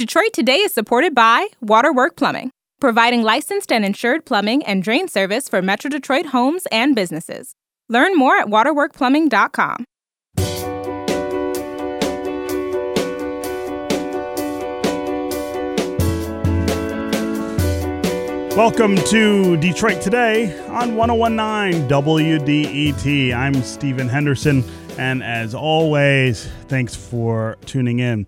Detroit Today is supported by Waterwork Plumbing, providing licensed and insured plumbing and drain service for Metro Detroit homes and businesses. Learn more at waterworkplumbing.com. Welcome to Detroit Today on 1019 WDET. I'm Stephen Henderson, and as always, thanks for tuning in.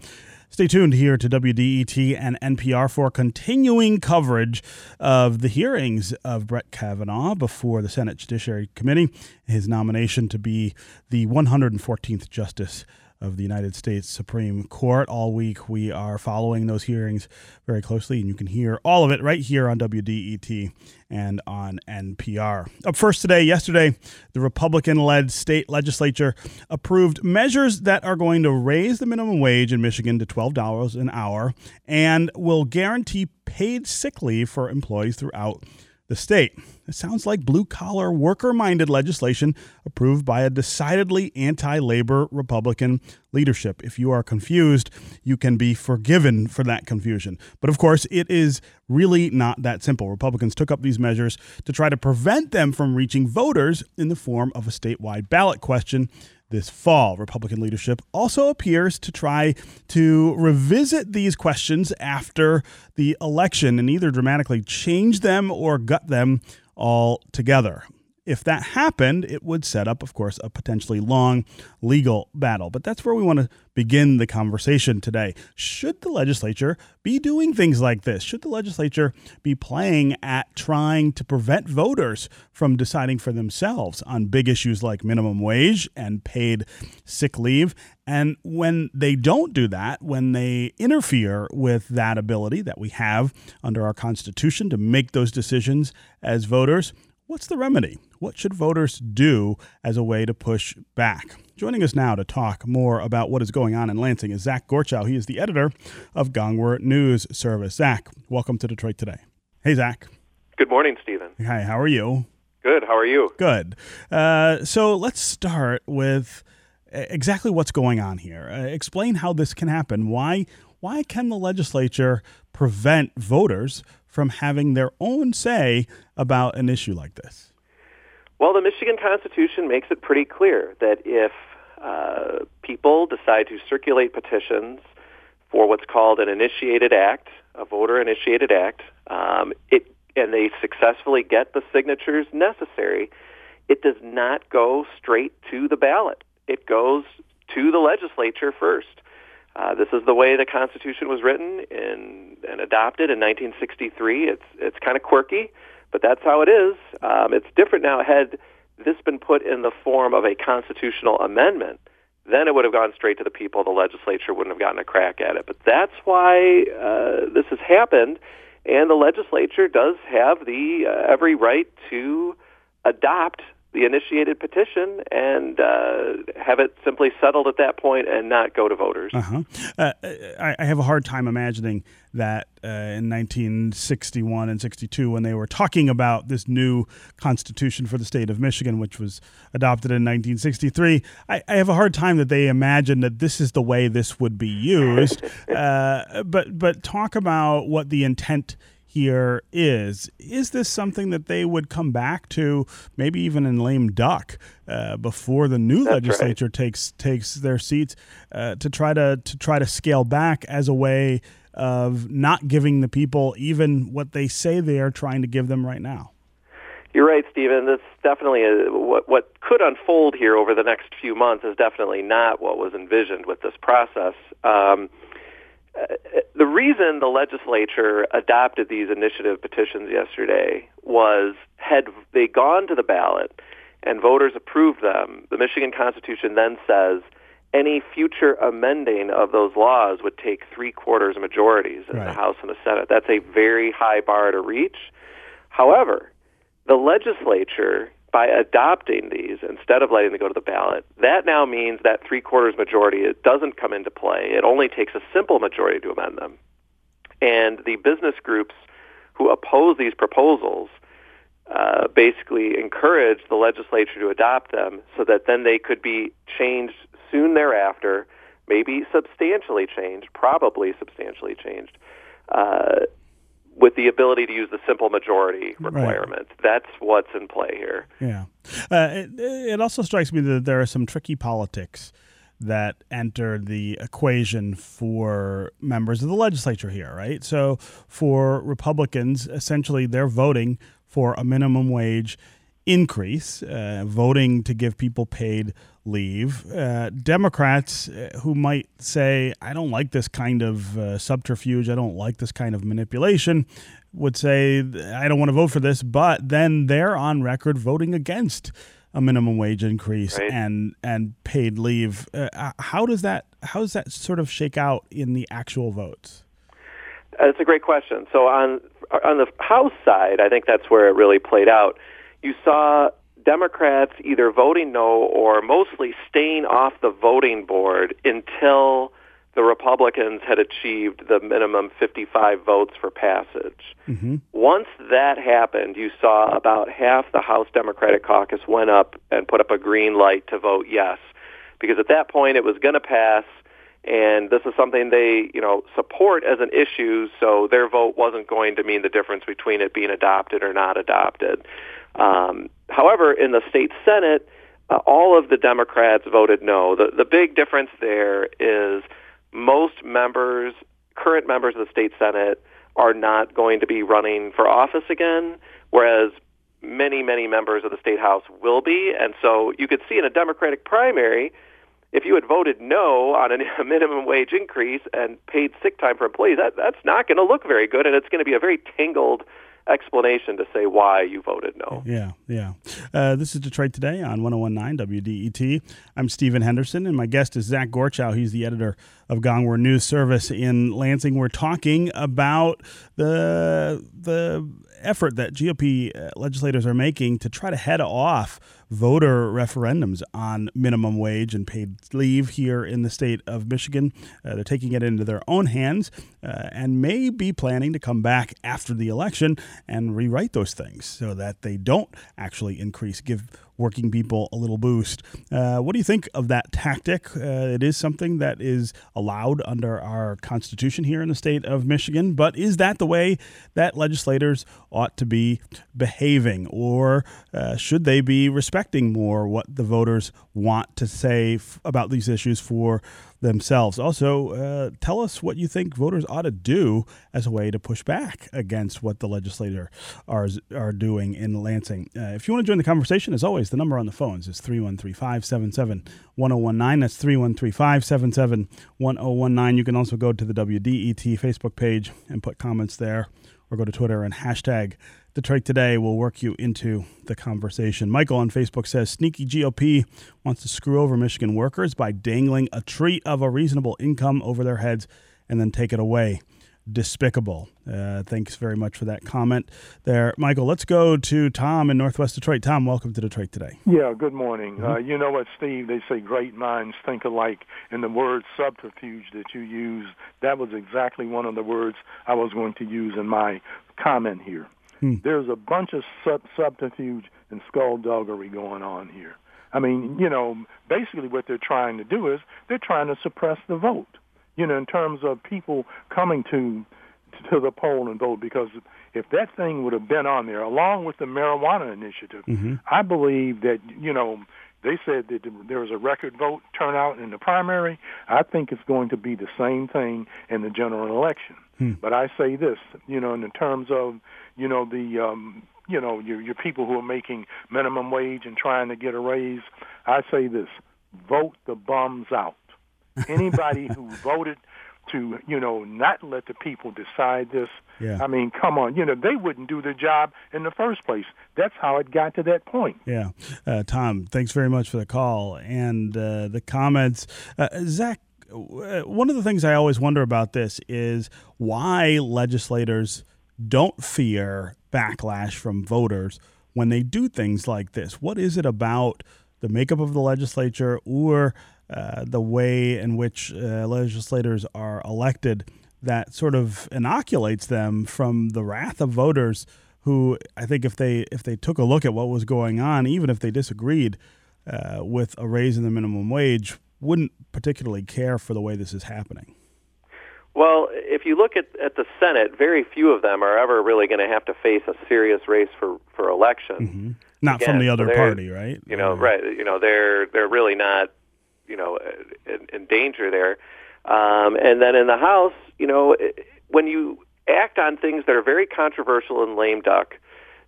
Stay tuned here to WDET and NPR for continuing coverage of the hearings of Brett Kavanaugh before the Senate Judiciary Committee, his nomination to be the 114th Justice of the United States Supreme Court. All week, we are following those hearings very closely, and you can hear all of it right here on WDET and on NPR. Up first today, yesterday, the Republican led state legislature approved measures that are going to raise the minimum wage in Michigan to $12 an hour and will guarantee paid sick leave for employees throughout the state. It sounds like blue collar, worker minded legislation approved by a decidedly anti labor Republican leadership. If you are confused, you can be forgiven for that confusion. But of course, it is really not that simple. Republicans took up these measures to try to prevent them from reaching voters in the form of a statewide ballot question this fall. Republican leadership also appears to try to revisit these questions after the election and either dramatically change them or gut them altogether. If that happened, it would set up, of course, a potentially long legal battle. But that's where we want to begin the conversation today. Should the legislature be doing things like this? Should the legislature be playing at trying to prevent voters from deciding for themselves on big issues like minimum wage and paid sick leave? And when they don't do that, when they interfere with that ability that we have under our Constitution to make those decisions as voters, What's the remedy? What should voters do as a way to push back? Joining us now to talk more about what is going on in Lansing is Zach Gorchow. He is the editor of Gongwer News Service. Zach, welcome to Detroit Today. Hey, Zach. Good morning, Stephen. Hi, how are you? Good. How are you? Good. Uh, so let's start with exactly what's going on here. Uh, explain how this can happen. Why? Why can the legislature prevent voters from having their own say about an issue like this? Well, the Michigan Constitution makes it pretty clear that if uh, people decide to circulate petitions for what's called an initiated act, a voter-initiated act, um, it and they successfully get the signatures necessary, it does not go straight to the ballot. It goes to the legislature first. Uh, this is the way the Constitution was written in, and adopted in 1963. It's it's kind of quirky, but that's how it is. Um, it's different now. Had this been put in the form of a constitutional amendment, then it would have gone straight to the people. The legislature wouldn't have gotten a crack at it. But that's why uh, this has happened, and the legislature does have the uh, every right to adopt the initiated petition and uh, have it simply settled at that point and not go to voters. Uh-huh. Uh, I, I, have a hard time imagining that uh, in 1961 and 62, when they were talking about this new constitution for the state of Michigan, which was adopted in 1963, I, I have a hard time that they imagined that this is the way this would be used. Uh, but but talk about what the intent here is. Is this something that they would come back to, maybe even in lame duck, uh, before the new That's legislature right. takes takes their seats uh, to try to to try to scale back as a way of not giving the people even what they say they are trying to give them right now? You're right, Stephen. This definitely is, what what could unfold here over the next few months is definitely not what was envisioned with this process. Um, uh, the reason the legislature adopted these initiative petitions yesterday was had they gone to the ballot and voters approved them, the Michigan Constitution then says any future amending of those laws would take three quarters majorities in right. the House and the Senate. That's a very high bar to reach. However, the legislature by adopting these instead of letting them go to the ballot, that now means that three quarters majority it doesn't come into play. It only takes a simple majority to amend them. And the business groups who oppose these proposals uh, basically encourage the legislature to adopt them so that then they could be changed soon thereafter maybe substantially changed, probably substantially changed, uh, the ability to use the simple majority requirement. Right. That's what's in play here. Yeah. Uh, it, it also strikes me that there are some tricky politics that enter the equation for members of the legislature here, right? So for Republicans, essentially they're voting for a minimum wage increase, uh, voting to give people paid leave. Uh, Democrats uh, who might say, I don't like this kind of uh, subterfuge, I don't like this kind of manipulation, would say, I don't want to vote for this, but then they're on record voting against a minimum wage increase right. and and paid leave. Uh, uh, how does that how does that sort of shake out in the actual votes? That's a great question. So on on the House side, I think that's where it really played out. You saw Democrats either voting no or mostly staying off the voting board until the Republicans had achieved the minimum 55 votes for passage. Mm-hmm. Once that happened, you saw about half the House Democratic caucus went up and put up a green light to vote yes, because at that point it was going to pass, and this is something they, you know, support as an issue. So their vote wasn't going to mean the difference between it being adopted or not adopted. Um, however, in the state senate, uh, all of the Democrats voted no. The the big difference there is most members, current members of the state senate, are not going to be running for office again, whereas many, many members of the state house will be. And so you could see in a Democratic primary, if you had voted no on a minimum wage increase and paid sick time for employees, that, that's not going to look very good, and it's going to be a very tangled explanation to say why you voted no. Yeah, yeah. Uh, this is Detroit Today on 1019 WDET. I'm Stephen Henderson, and my guest is Zach Gorchow. He's the editor of Gongwer News Service in Lansing. We're talking about the the effort that GOP uh, legislators are making to try to head off voter referendums on minimum wage and paid leave here in the state of Michigan. Uh, they're taking it into their own hands uh, and may be planning to come back after the election and rewrite those things so that they don't actually increase, give working people a little boost. Uh, what do you think of that tactic? Uh, it is something that is allowed under our Constitution here in the state of Michigan, but is that the way that legislators ought to be behaving, or uh, should they be respecting more what the voters want to say f- about these issues for themselves. Also, uh, tell us what you think voters ought to do as a way to push back against what the legislator are, are doing in Lansing. Uh, if you want to join the conversation, as always, the number on the phones is 313 577 1019. That's 313 577 1019. You can also go to the WDET Facebook page and put comments there, or go to Twitter and hashtag Detroit Today We'll work you into the conversation. Michael on Facebook says sneaky GOP wants to screw over Michigan workers by dangling a treat of a reasonable income over their heads and then take it away. Despicable. Uh, thanks very much for that comment there, Michael. Let's go to Tom in Northwest Detroit. Tom, welcome to Detroit today. Yeah, good morning. Mm-hmm. Uh, you know what, Steve? They say great minds think alike, and the word subterfuge that you use, that was exactly one of the words I was going to use in my comment here. Hmm. There's a bunch of sub- subterfuge and skullduggery going on here. I mean, you know, basically what they're trying to do is they're trying to suppress the vote. You know, in terms of people coming to to the poll and vote, because if that thing would have been on there, along with the marijuana initiative, mm-hmm. I believe that you know they said that there was a record vote turnout in the primary. I think it's going to be the same thing in the general election. Hmm. But I say this, you know, in the terms of you know the um, you know your your people who are making minimum wage and trying to get a raise. I say this: vote the bums out. Anybody who voted to you know not let the people decide this. Yeah. I mean, come on, you know they wouldn't do their job in the first place. That's how it got to that point. Yeah, uh, Tom, thanks very much for the call and uh, the comments. Uh, Zach, one of the things I always wonder about this is why legislators don't fear backlash from voters when they do things like this? What is it about the makeup of the legislature or uh, the way in which uh, legislators are elected that sort of inoculates them from the wrath of voters who I think if they if they took a look at what was going on, even if they disagreed uh, with a raise in the minimum wage, wouldn't particularly care for the way this is happening. Well, if you look at, at the Senate, very few of them are ever really going to have to face a serious race for, for election. Mm-hmm. Not Again, from the other party, right? You know, right? You know, they're they're really not, you know, in, in danger there. Um, and then in the House, you know, when you act on things that are very controversial and lame duck,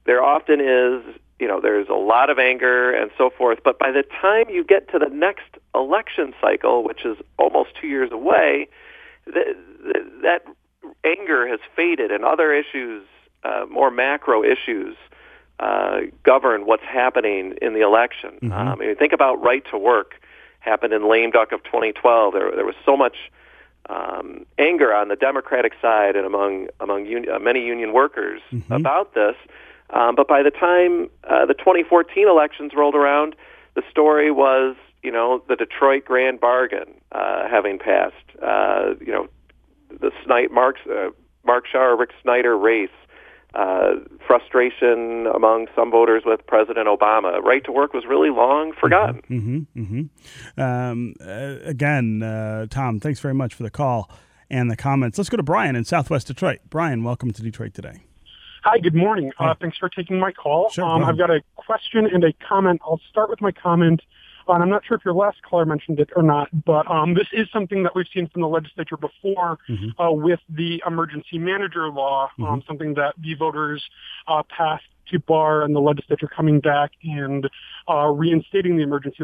there often is, you know, there's a lot of anger and so forth. But by the time you get to the next election cycle, which is almost two years away, th- th- that anger has faded, and other issues, uh, more macro issues, uh, govern what's happening in the election. Mhm. Um, I mean, think about right to work happened in lame duck of 2012. There, there was so much um, anger on the Democratic side and among among uni- uh, many union workers Mhm. about this. Um, but by the time uh, the 2014 elections rolled around, the story was, you know, the Detroit Grand Bargain uh, having passed. Uh, you know, the Snipe, Mark, uh, Mark Schauer, Rick Snyder race. Uh, frustration among some voters with President Obama. Right to work was really long forgotten. Mm-hmm, mm-hmm. Um, uh, again, uh, Tom, thanks very much for the call and the comments. Let's go to Brian in Southwest Detroit. Brian, welcome to Detroit today. Hi, good morning. Uh, thanks for taking my call. Sure, um, I've got a question and a comment. I'll start with my comment. And I'm not sure if your last caller mentioned it or not, but um, this is something that we've seen from the legislature before Mhm. uh, with the emergency manager law, um, something that the voters uh, passed to bar and the legislature coming back and uh, reinstating the emergency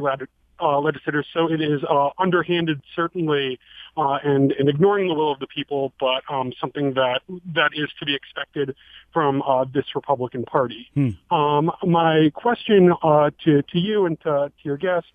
uh, legislators. So it is uh, underhanded, certainly, uh, and, and ignoring the will of the people, but um, something that that is to be expected from uh, this Republican Party. Hmm. Um, my question uh, to to you and to, to your guest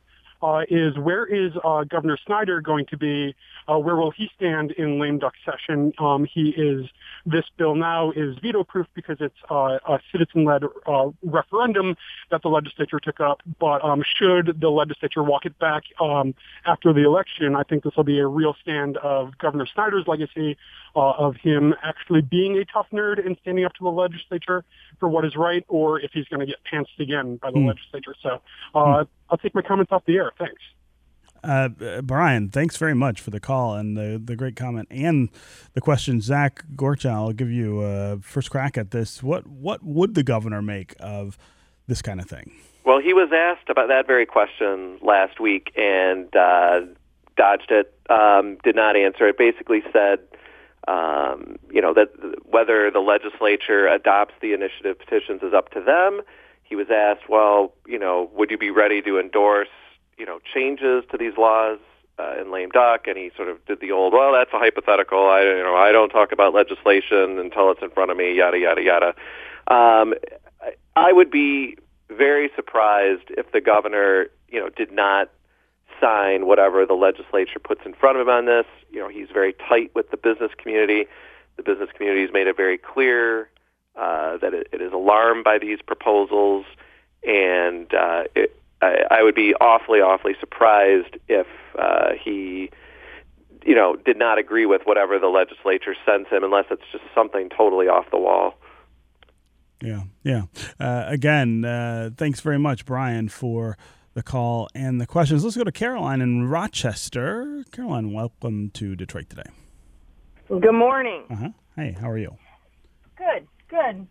uh, is where is uh, Governor Snyder going to be? Uh, where will he stand in lame duck session? Um, he is this bill now is veto proof because it's uh, a citizen-led uh, referendum that the legislature took up. But um, should the legislature walk it back um, after the election, I think this will be a real stand of Governor Snyder's legacy uh, of him actually being a tough nerd and standing up to the legislature for what is right, or if he's going to get pantsed again by the Hmm. legislature. So uh, I'll take my comments off the air. Thanks. Uh, uh, Brian, thanks very much for the call and the, the great comment and the question. Zach Gorchow, I'll give you a first crack at this. What what would the governor make of this kind of thing? Well, he was asked about that very question last week and uh, dodged it. Um, did not answer it. Basically said, um, you know, that whether the legislature adopts the initiative petitions is up to them. He was asked, well, you know, would you be ready to endorse, you know, changes to these laws uh, in lame duck? And he sort of did the old, well, that's a hypothetical. I, you know, I don't talk about legislation until it's in front of me. Yada yada yada. Um, I, I would be very surprised if the governor, you know, did not sign whatever the legislature puts in front of him on this. You know, he's very tight with the business community. The business community has made it very clear uh, that it, it is alarmed by these proposals, and uh, it, I, I would be awfully, awfully surprised if uh, he, you know, did not agree with whatever the legislature sends him, unless it's just something totally off the wall. Yeah, yeah. Uh, again, uh, thanks very much, Brian, for the call and the questions. Let's go to Caroline in Rochester. Caroline, welcome to Detroit today. Good morning. Uh huh. Hey, how are you? Good, good.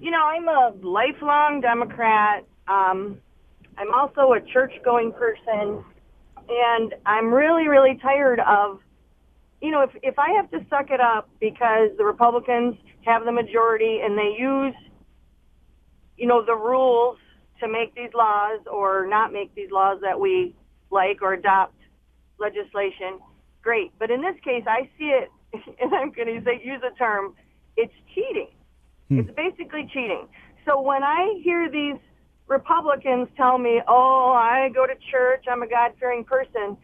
You know, I'm a lifelong Democrat. Um, I'm also a church-going person, and I'm really, really tired of, you know, if if I have to suck it up because the Republicans have the majority and they use, you know, the rules to make these laws or not make these laws that we like or adopt legislation, great. But in this case, I see it, and I'm going to use a term, it's cheating. Hmm. It's basically cheating. So when I hear these Republicans tell me, "Oh, I go to church. I'm a God-fearing person,"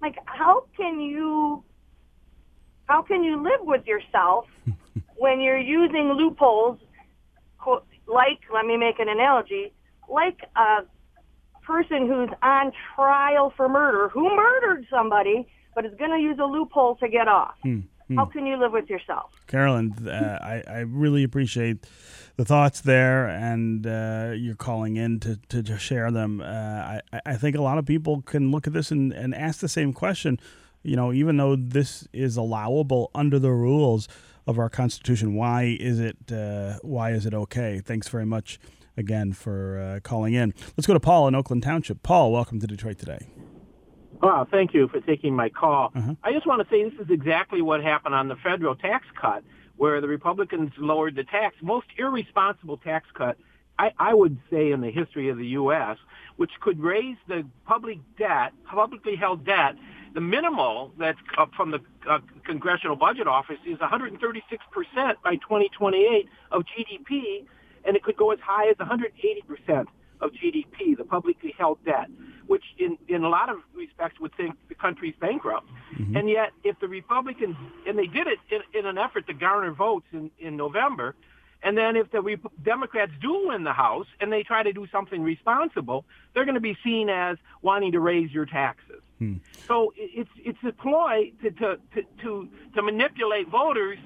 like how can you how can you live with yourself when you're using loopholes? Like, let me make an analogy, like a person who's on trial for murder, who murdered somebody, but is going to use a loophole to get off. Hmm. How can you live with yourself? Carolyn, uh, I, I really appreciate the thoughts there and uh, you're calling in to, to, to share them. Uh, I, I think a lot of people can look at this and, and ask the same question. You know, even though this is allowable under the rules of our Constitution, why is it uh, why is it okay? Thanks very much again for uh, calling in. Let's go to Paul in Oakland Township. Paul, welcome to Detroit today. Oh, thank you for taking my call. Uh-huh. I just want to say this is exactly what happened on the federal tax cut, where the Republicans lowered the tax, most irresponsible tax cut, I, I would say, in the history of the U.S., which could raise the public debt, publicly held debt. The minimal that's uh, from the uh, Congressional Budget Office is 136% by 2028 of GDP, and it could go as high as 180% of GDP, the publicly held debt which in, in a lot of respects would think the country's bankrupt. Mm-hmm. And yet, if the Republicans, and they did it in, in an effort to garner votes in, in November, and then if the Re- Democrats do win the House and they try to do something responsible, they're going to be seen as wanting to raise your taxes. Hmm. So it's it's a ploy to, to to to to manipulate voters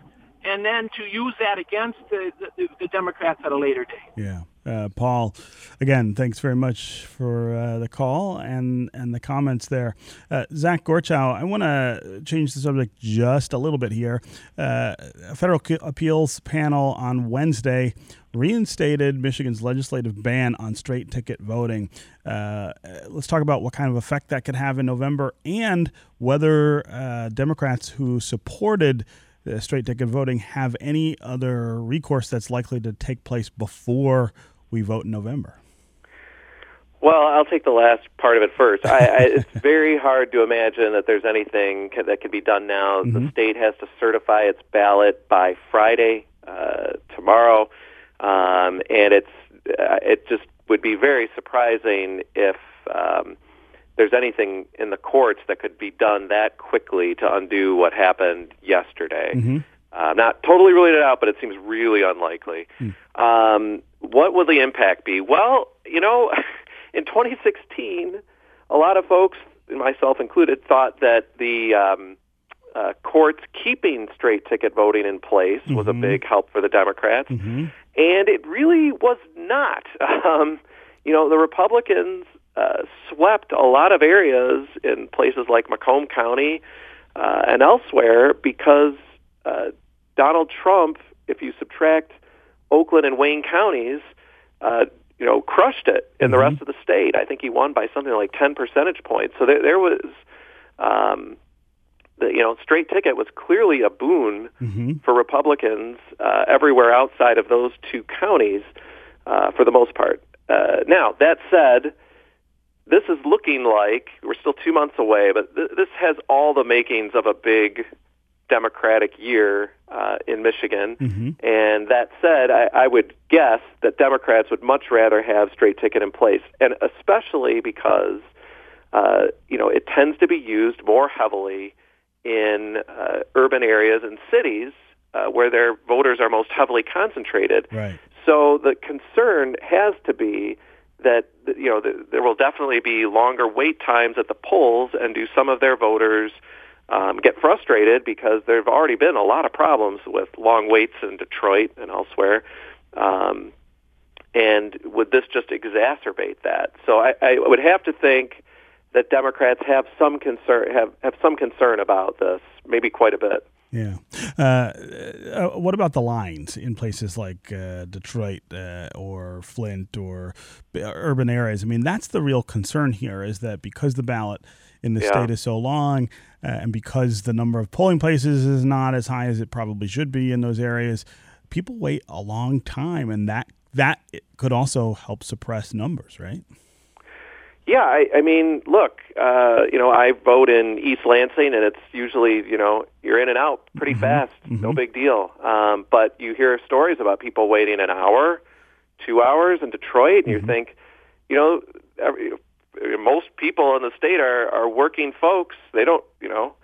and then to use that against the, the, the Democrats at a later date. Yeah. Uh, Paul, again, thanks very much for uh, the call and, and the comments there. Uh, Zach Gorchow, I want to change the subject just a little bit here. Uh, a federal appeals panel on Wednesday reinstated Michigan's legislative ban on straight ticket voting. Uh, let's talk about what kind of effect that could have in November and whether uh, Democrats who supported uh, straight ticket voting have any other recourse that's likely to take place before we vote in November? Well, I'll take the last part of it first. I, I, it's very hard to imagine that there's anything that can be done now. Mm-hmm. The state has to certify its ballot by Friday uh, tomorrow, um, and it's uh, it just would be very surprising if um, there's anything in the courts that could be done that quickly to undo what happened yesterday. Mm-hmm. Uh, not totally ruling it out, but it seems really unlikely. Mm. Um, what will the impact be? Well, you know, in 2016, a lot of folks, myself included, thought that the um, uh, courts keeping straight ticket voting in place mm-hmm. was a mm-hmm. big help for the Democrats, mm-hmm. and it really was not. Um, you know, the Republicans uh, swept a lot of areas in places like Macomb County uh, and elsewhere because uh, Donald Trump, if you subtract Oakland and Wayne counties, uh, you know, crushed it in mm-hmm. the rest of the state. I think he won by something like 10 percentage points. So there, there was, um, the, you know, straight ticket was clearly a boon mm-hmm. for Republicans uh, everywhere outside of those two counties, uh, for the most part. Uh, now that said, this is looking like we're still two months away, but th- this has all the makings of a big Democratic year uh, in Michigan. Mm-hmm. And that said, I, I would guess that Democrats would much rather have straight ticket in place, and especially because uh, you know it tends to be used more heavily in uh, urban areas and cities uh, where their voters are most heavily concentrated. Right. So the concern has to be that you know there will definitely be longer wait times at the polls, and do some of their voters um, get frustrated because there have already been a lot of problems with long waits in Detroit and elsewhere. Um, and would this just exacerbate that? So I, I would have to think that Democrats have some concern have, have some concern about this, maybe quite a bit. Yeah. Uh, uh, what about the lines in places like uh, Detroit uh, or Flint or urban areas? I mean, that's the real concern here is that because the ballot in the yeah. state is so long uh, and because the number of polling places is not as high as it probably should be in those areas, people wait a long time and that that could also help suppress numbers, right? Yeah, I, I mean, look, uh, you know, I vote in East Lansing, and it's usually, you know, you're in and out pretty mm-hmm. fast, mm-hmm. no big deal. Um, but you hear stories about people waiting an hour, two hours in Detroit, and mm-hmm. you think, you know, every, most people in the state are are working folks. They don't, you know,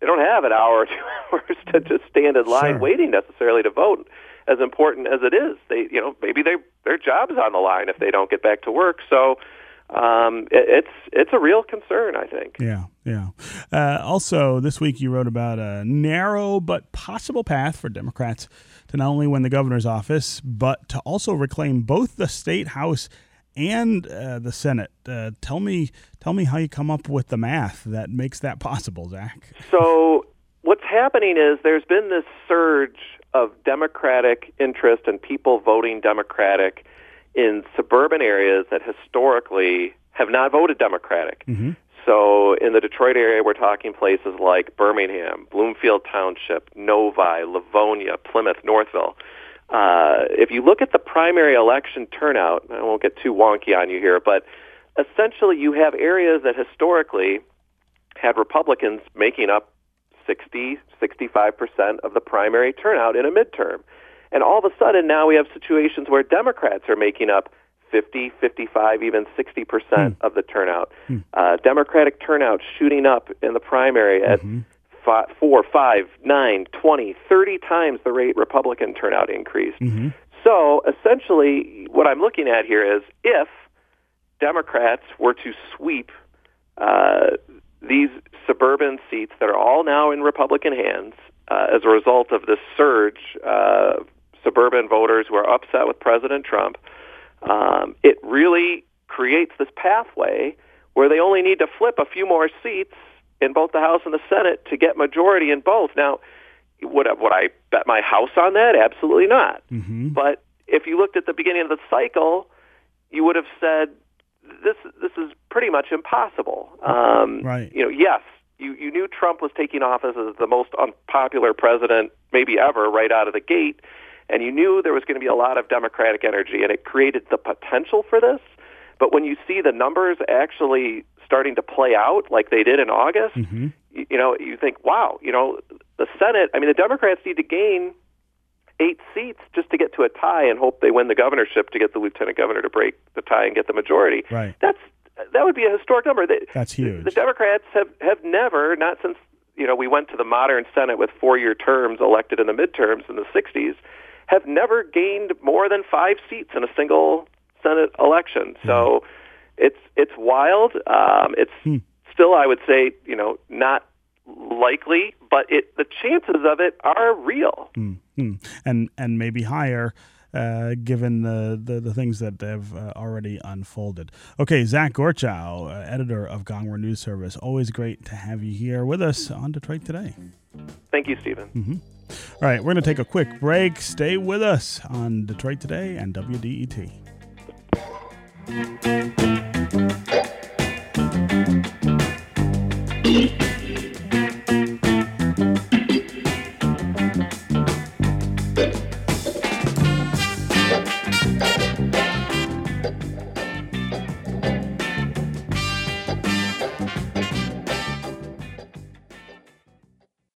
they don't have an hour or two hours to just stand in line sure. waiting necessarily to vote. As important as it is, they, you know, maybe they their job's on the line if they don't get back to work. So um, it, it's it's a real concern. I think. Yeah, yeah. Uh, also, this week you wrote about a narrow but possible path for Democrats to not only win the governor's office but to also reclaim both the state house and uh, the Senate. Uh, tell me, tell me how you come up with the math that makes that possible, Zach. So what's happening is there's been this surge of Democratic interest and people voting Democratic in suburban areas that historically have not voted Democratic. Mm-hmm. So in the Detroit area, we're talking places like Birmingham, Bloomfield Township, Novi, Livonia, Plymouth, Northville. Uh, if you look at the primary election turnout, I won't get too wonky on you here, but essentially you have areas that historically had Republicans making up 60, 65% of the primary turnout in a midterm. And all of a sudden now we have situations where Democrats are making up 50, 55, even 60% mm. of the turnout. Mm. Uh, Democratic turnout shooting up in the primary at mm-hmm. five, 4, 5, 9, 20, 30 times the rate Republican turnout increased. Mm-hmm. So essentially, what I'm looking at here is if Democrats were to sweep uh, these suburban seats that are all now in Republican hands uh, as a result of this surge uh, suburban voters who are upset with President Trump, um, it really creates this pathway where they only need to flip a few more seats in both the House and the Senate to get majority in both. Now, would I, would I bet my house on that? Absolutely not. Mm-hmm. But if you looked at the beginning of the cycle, you would have said this this is pretty much impossible. Um, right. You know, yes, you you knew Trump was taking office as the most unpopular president maybe ever right out of the gate, and you knew there was going to be a lot of Democratic energy, and it created the potential for this. But when you see the numbers actually starting to play out like they did in August, mm-hmm. you, you know, you think, wow, you know, the Senate. I mean, the Democrats need to gain eight seats just to get to a tie and hope they win the governorship to get the lieutenant governor to break the tie and get the majority. Right. That's that would be a historic number. That's huge. The Democrats have have never, not since you know we went to the modern Senate with four-year terms elected in the midterms in the '60s, have never gained more than five seats in a single Senate election. So it's it's wild. Um, it's hmm. still, I would say, you know, not likely, but it the chances of it are real. Mm-hmm. And and maybe higher. Uh, given the, the, the, things that have uh, already unfolded. Okay, Zach Gorchow, uh, editor of Gongwer News Service. Always great to have you here with us on Detroit Today. Thank you, Stephen. Mm-hmm. All right, we're going to take a quick break. Stay with us on Detroit Today and WDET.